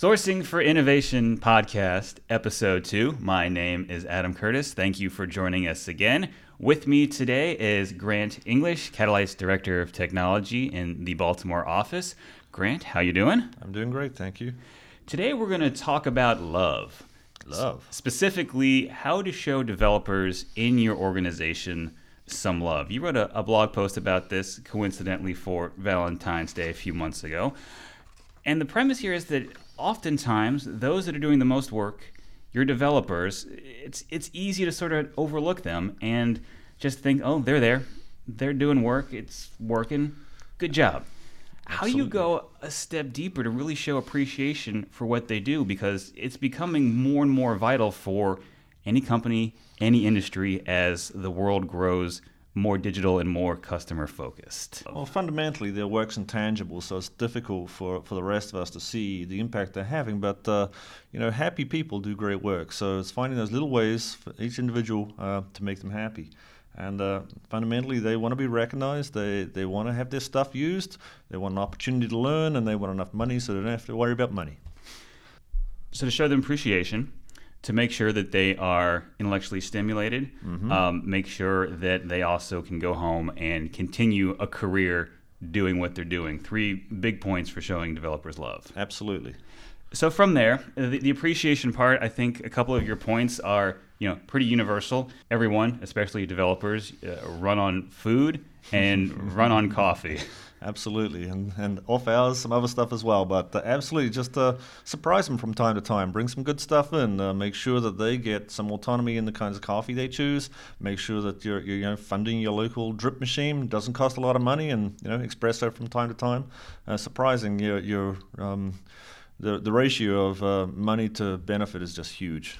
Sourcing for Innovation podcast, episode two. My name is Adam Curtis. Thank you for joining us again. With me today is Grant English, Catalyte's Director of Technology in the Baltimore office. Grant, how you doing? I'm doing great, thank you. Today we're going to talk about love. Love. Specifically, how to show developers in your organization some love. You wrote a, a blog post about this, coincidentally, for Valentine's Day a few months ago. And the premise here is that oftentimes those that are doing the most work, your developers, it's it's easy to sort of overlook them and just think, oh, they're there, they're doing work, it's working, good job. How do you go a step deeper to really show appreciation for what they do? Because it's becoming more and more vital for any company, any industry as the world grows more digital and more customer focused. Well, fundamentally, their work's intangible, so it's difficult for, for the rest of us to see the impact they're having. But uh, you know, happy people do great work, so it's finding those little ways for each individual uh, to make them happy. And uh, fundamentally, they want to be recognized. They they want to have their stuff used. They want an opportunity to learn, and they want enough money so they don't have to worry about money. So to show them appreciation, to make sure that they are intellectually stimulated, mm-hmm. um, make sure that they also can go home and continue a career doing what they're doing. Three big points for showing developers love. Absolutely. So from there, the, the appreciation part, I think a couple of your points are you know pretty universal. Everyone, especially developers, uh, run on food and run on coffee. Absolutely, and and off hours, some other stuff as well. But uh, absolutely, just uh, surprise them from time to time. Bring some good stuff in. Uh, make sure that they get some autonomy in the kinds of coffee they choose. Make sure that you're, you're you know funding your local drip machine. Doesn't cost a lot of money, and you know espresso from time to time. Uh, surprising your your um, the the ratio of uh, money to benefit is just huge.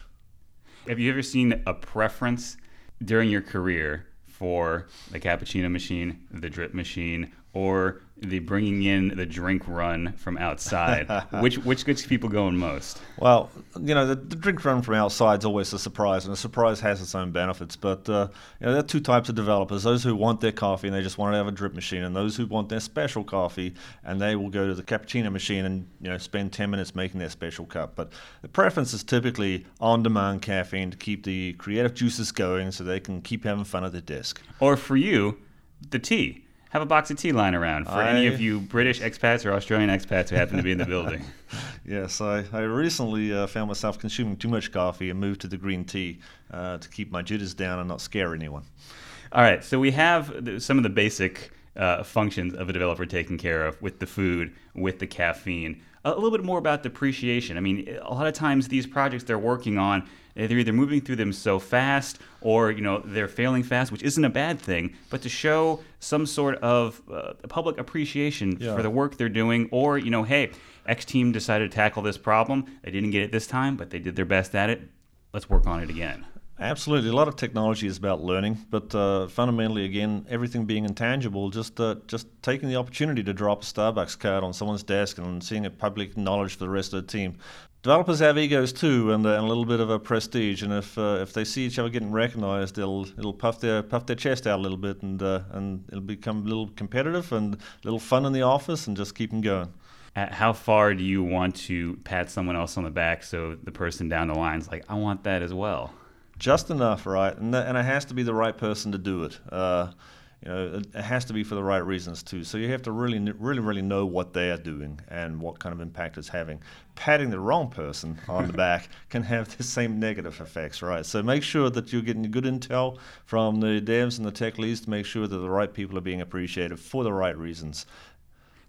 Have you ever seen a preference during your career for the cappuccino machine, the drip machine, or the bringing in the drink run from outside? which which gets people going most? Well, you know, the, the, drink run from outside is always a surprise, and a surprise has its own benefits. But uh, you know, there are two types of developers: those who want their coffee and they just want to have a drip machine, and those who want their special coffee and they will go to the cappuccino machine and you know spend 10 minutes making their special cup. But the preference is typically on-demand caffeine to keep the creative juices going, so they can keep having fun at the desk. Or for you, the tea have a box of tea lying around for I, any of you British expats or Australian expats who happen to be in the building. yes, I, I recently uh, found myself consuming too much coffee and moved to the green tea uh, to keep my jitters down and not scare anyone. All right, so we have some of the basic uh, functions of a developer taken care of with the food, with the caffeine. A little bit more about depreciation. I mean, a lot of times these projects they're working on, they're either moving through them so fast or you know they're failing fast, which isn't a bad thing. But to show some sort of uh, public appreciation yeah. for the work they're doing, or you know, hey, X team decided to tackle this problem. They didn't get it this time, but they did their best at it. Let's work on it again. Absolutely. A lot of technology is about learning, but uh, fundamentally, again, everything being intangible, just uh, just taking the opportunity to drop a Starbucks card on someone's desk and seeing it public knowledge for the rest of the team. Developers have egos too, and, uh, and a little bit of a prestige. And if uh, if they see each other getting recognized, it'll it'll puff their puff their chest out a little bit, and uh, and it'll become a little competitive and a little fun in the office, and just keep them going. At how far do you want to pat someone else on the back so the person down the line's like, I want that as well? Just enough, right? And and it has to be the right person to do it. Uh, you know, it has to be for the right reasons too. So you have to really, really, really know what they are doing and what kind of impact it's having. Patting the wrong person on the back can have the same negative effects, right? So make sure that you're getting good intel from the devs and the tech leads to make sure that the right people are being appreciated for the right reasons.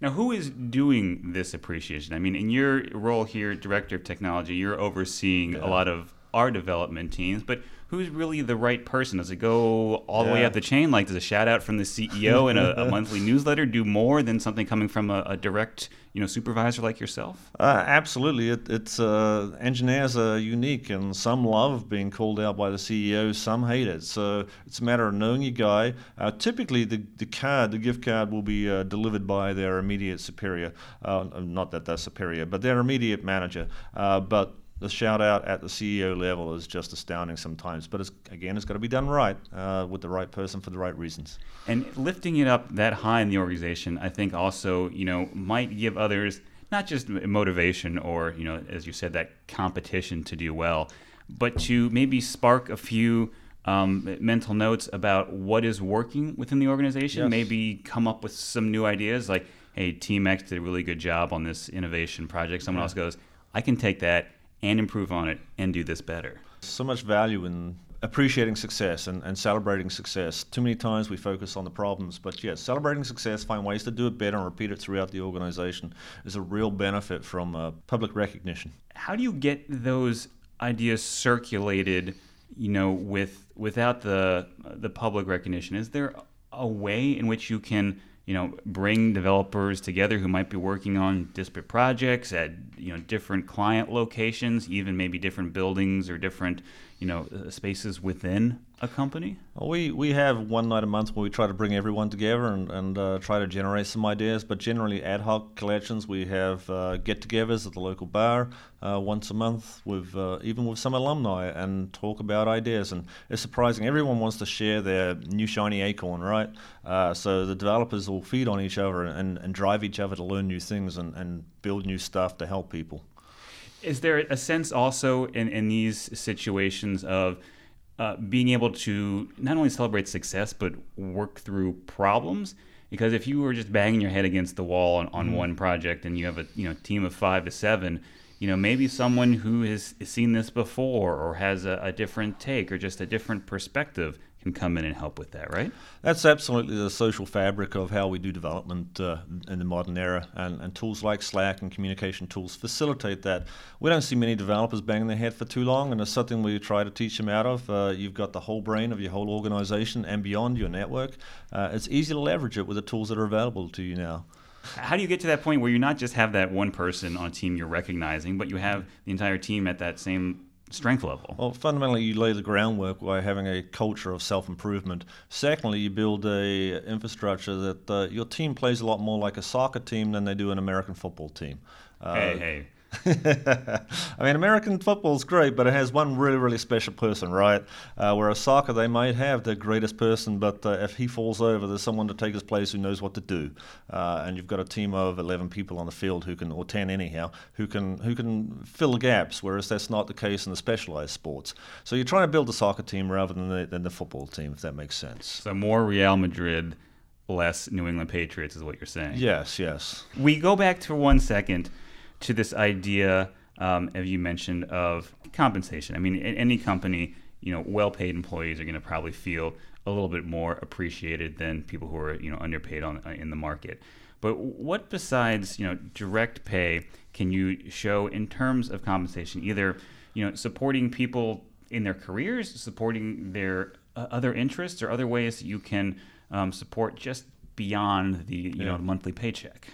Now, who is doing this appreciation? I mean, in your role here, director of technology, you're overseeing yeah. a lot of our development teams, but who's really the right person? Does it go all the way up the chain? Like, does a shout out from the CEO in a, a monthly newsletter do more than something coming from a, a direct, you know, supervisor like yourself? Uh, absolutely. It, it's uh, engineers are unique, and some love being called out by the CEO, some hate it. So it's a matter of knowing your guy. Uh, typically, the, the card, the gift card, will be uh, delivered by their immediate superior. Uh, not that they're superior, but their immediate manager. Uh, but the shout out at the CEO level is just astounding sometimes. But it's, again, it's got to be done right uh, with the right person for the right reasons. And lifting it up that high in the organization, I think also you know might give others not just motivation or you know, as you said, that competition to do well, but to maybe spark a few um, mental notes about what is working within the organization. Yes. Maybe come up with some new ideas like, hey, Team X did a really good job on this innovation project. Someone Yeah. else goes, I can take that and improve on it and do this better. So much value in appreciating success and, and celebrating success. Too many times we focus on the problems, but yes, celebrating success, find ways to do it better and repeat it throughout the organization is a real benefit from uh, public recognition. How do you get those ideas circulated, you know, with without the the public recognition? Is there a way in which you can you know bring developers together who might be working on disparate projects at you know different client locations even maybe different buildings or different you know uh, spaces within a company we, we have one night a month where we try to bring everyone together and, and uh, try to generate some ideas, but generally ad hoc collections. We have uh, get togethers at the local bar uh, once a month, with uh, even with some alumni, and talk about ideas. And it's surprising, everyone wants to share their new shiny acorn, right? Uh, so the developers will feed on each other and, and drive each other to learn new things and, and build new stuff to help people. Is there a sense also in, in these situations of uh, being able to not only celebrate success but work through problems? Because if you were just banging your head against the wall on, on one project and you have a you know team of five to seven, you know maybe someone who has seen this before or has a, a different take or just a different perspective can come in and help with that, right? That's absolutely the social fabric of how we do development uh, in the modern era, and, and tools like Slack and communication tools facilitate that. We don't see many developers banging their head for too long, and it's something we try to teach them out of. Uh, you've got the whole brain of your whole organization and beyond your network. Uh, it's easy to leverage it with the tools that are available to you now. How do you get to that point where you not just have that one person on a team you're recognizing, but you have the entire team at that same strength level? Well, fundamentally, you lay the groundwork by having a culture of self-improvement. Secondly, you build a infrastructure that uh, your team plays a lot more like a soccer team than they do an American football team. Uh, hey, hey. I mean, American football's great, but it has one really, really special person, right? Uh, whereas soccer, they might have the greatest person, but uh, if he falls over, there's someone to take his place who knows what to do. Uh, and you've got a team of 11 people on the field who can, or 10 anyhow, who can who can fill the gaps. Whereas that's not the case in the specialized sports. So you're trying to build a soccer team rather than the, than the football team, if that makes sense. So more Real Madrid, less New England Patriots is what you're saying. Yes, yes. We go back for one second to this idea, um, as you mentioned, of compensation. I mean, in any company, you know, well-paid employees are going to probably feel a little bit more appreciated than people who are, you know, underpaid on in the market. But what besides, you know, direct pay can you show in terms of compensation? Either, you know, supporting people in their careers, supporting their uh, other interests, or other ways that you can um, support just beyond the, you Yeah. know, monthly paycheck.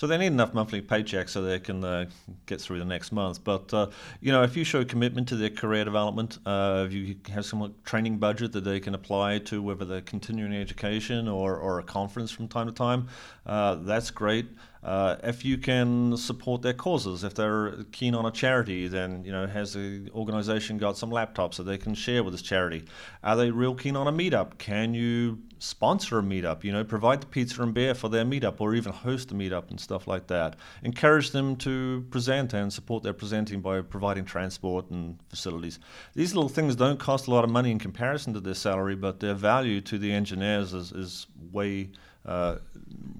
So they need enough monthly paychecks so they can uh, get through the next month. But uh, you know, if you show commitment to their career development, uh, if you have some training budget that they can apply to whether they're continuing education or, or a conference from time to time, uh, that's great. Uh, if you can support their causes, if they're keen on a charity, then you know has the organization got some laptops that they can share with this charity? Are they real keen on a meetup? Can you sponsor a meetup? You know, provide the pizza and beer for their meetup, or even host a meetup and stuff like that. Encourage them to present and support their presenting by providing transport and facilities. These little things don't cost a lot of money in comparison to their salary, but their value to the engineers is, is way uh,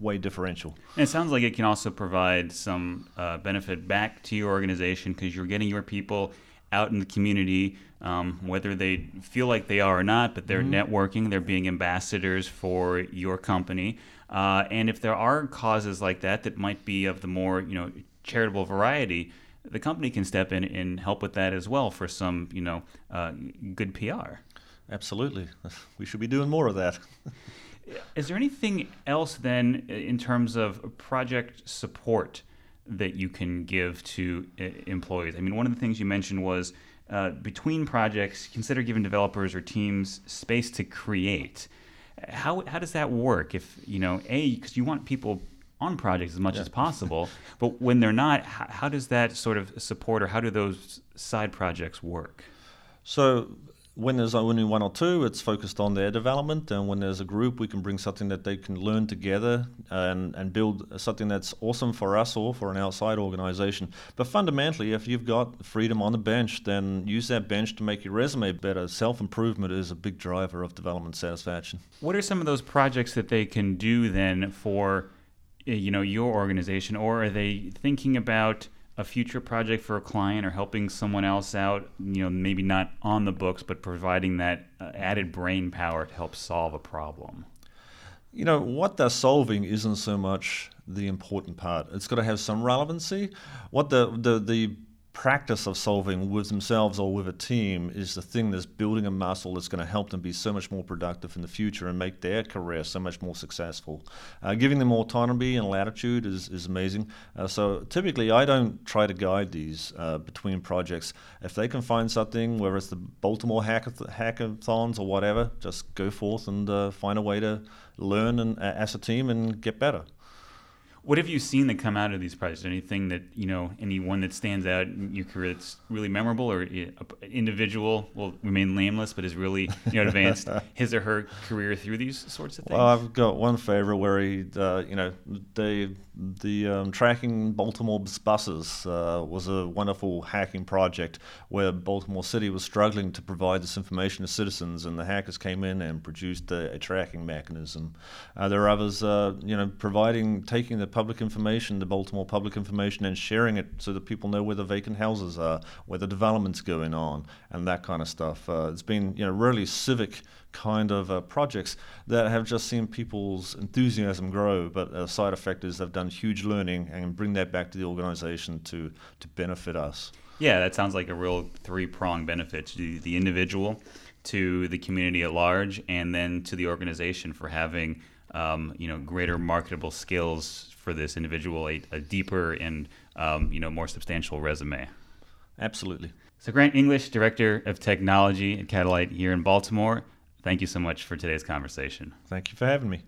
way differential. And it sounds like it can also provide some uh, benefit back to your organization because you're getting your people out in the community, um, whether they feel like they are or not, but they're networking, they're being ambassadors for your company. Uh, and if there are causes like that that might be of the more you know charitable variety, the company can step in and help with that as well for some you know uh, good PR. Absolutely, we should be doing more of that. Is there anything else then in terms of project support that you can give to uh, employees? I mean, one of the things you mentioned was uh, between projects, consider giving developers or teams space to create. How, how does that work? If, you know, A, because you want people on projects as much as possible, but when they're not, how, how does that sort of support or how do those side projects work? So when there's only one or two, it's focused on their development, and when there's a group, we can bring something that they can learn together and, and build something that's awesome for us or for an outside organization. But fundamentally, if you've got freedom on the bench, then use that bench to make your resume better. Self improvement is a big driver of development satisfaction. What are some of those projects that they can do then for, eh, you know, your organization, or are they thinking about? A future project for a client or helping someone else out, you know, maybe not on the books, but providing that uh, added brain power to help solve a problem? You know, what they're solving isn't so much the important part. It's got to have some relevancy. What the, the, the practice of solving with themselves or with a team is the thing that's building a muscle that's going to help them be so much more productive in the future and make their career so much more successful. Uh, giving them autonomy and latitude is, is amazing. Uh, so typically, I don't try to guide these uh, between projects. If they can find something, whether it's the Baltimore hackath- hackathons or whatever, just go forth and uh, find a way to learn and, as a team and get better. What have you seen that come out of these projects? Anything that you know, any one that stands out in your career that's really memorable, or an individual will remain nameless, but has really you know advanced his or her career through these sorts of things? Well, I've got one favorite where he, uh, you know, they the um, tracking Baltimore buses uh, was a wonderful hacking project where Baltimore City was struggling to provide this information to citizens, and the hackers came in and produced a, a tracking mechanism. Uh, there are others, uh, you know, providing taking the public information, the Baltimore public information, and sharing it so that people know where the vacant houses are, where the development's going on, and that kind of stuff. Uh, it's been, you know, really civic kind of uh, projects that have just seen people's enthusiasm grow. But a side effect is they've done huge learning and bring that back to the organization to to benefit us. Yeah, that sounds like a real three prong benefit to the individual, to the community at large, and then to the organization for having um, you know greater marketable skills for this individual, a, a deeper and um, you know more substantial resume. Absolutely. So Grant English, Director of Technology at Catalyte here in Baltimore. Thank you so much for today's conversation. Thank you for having me.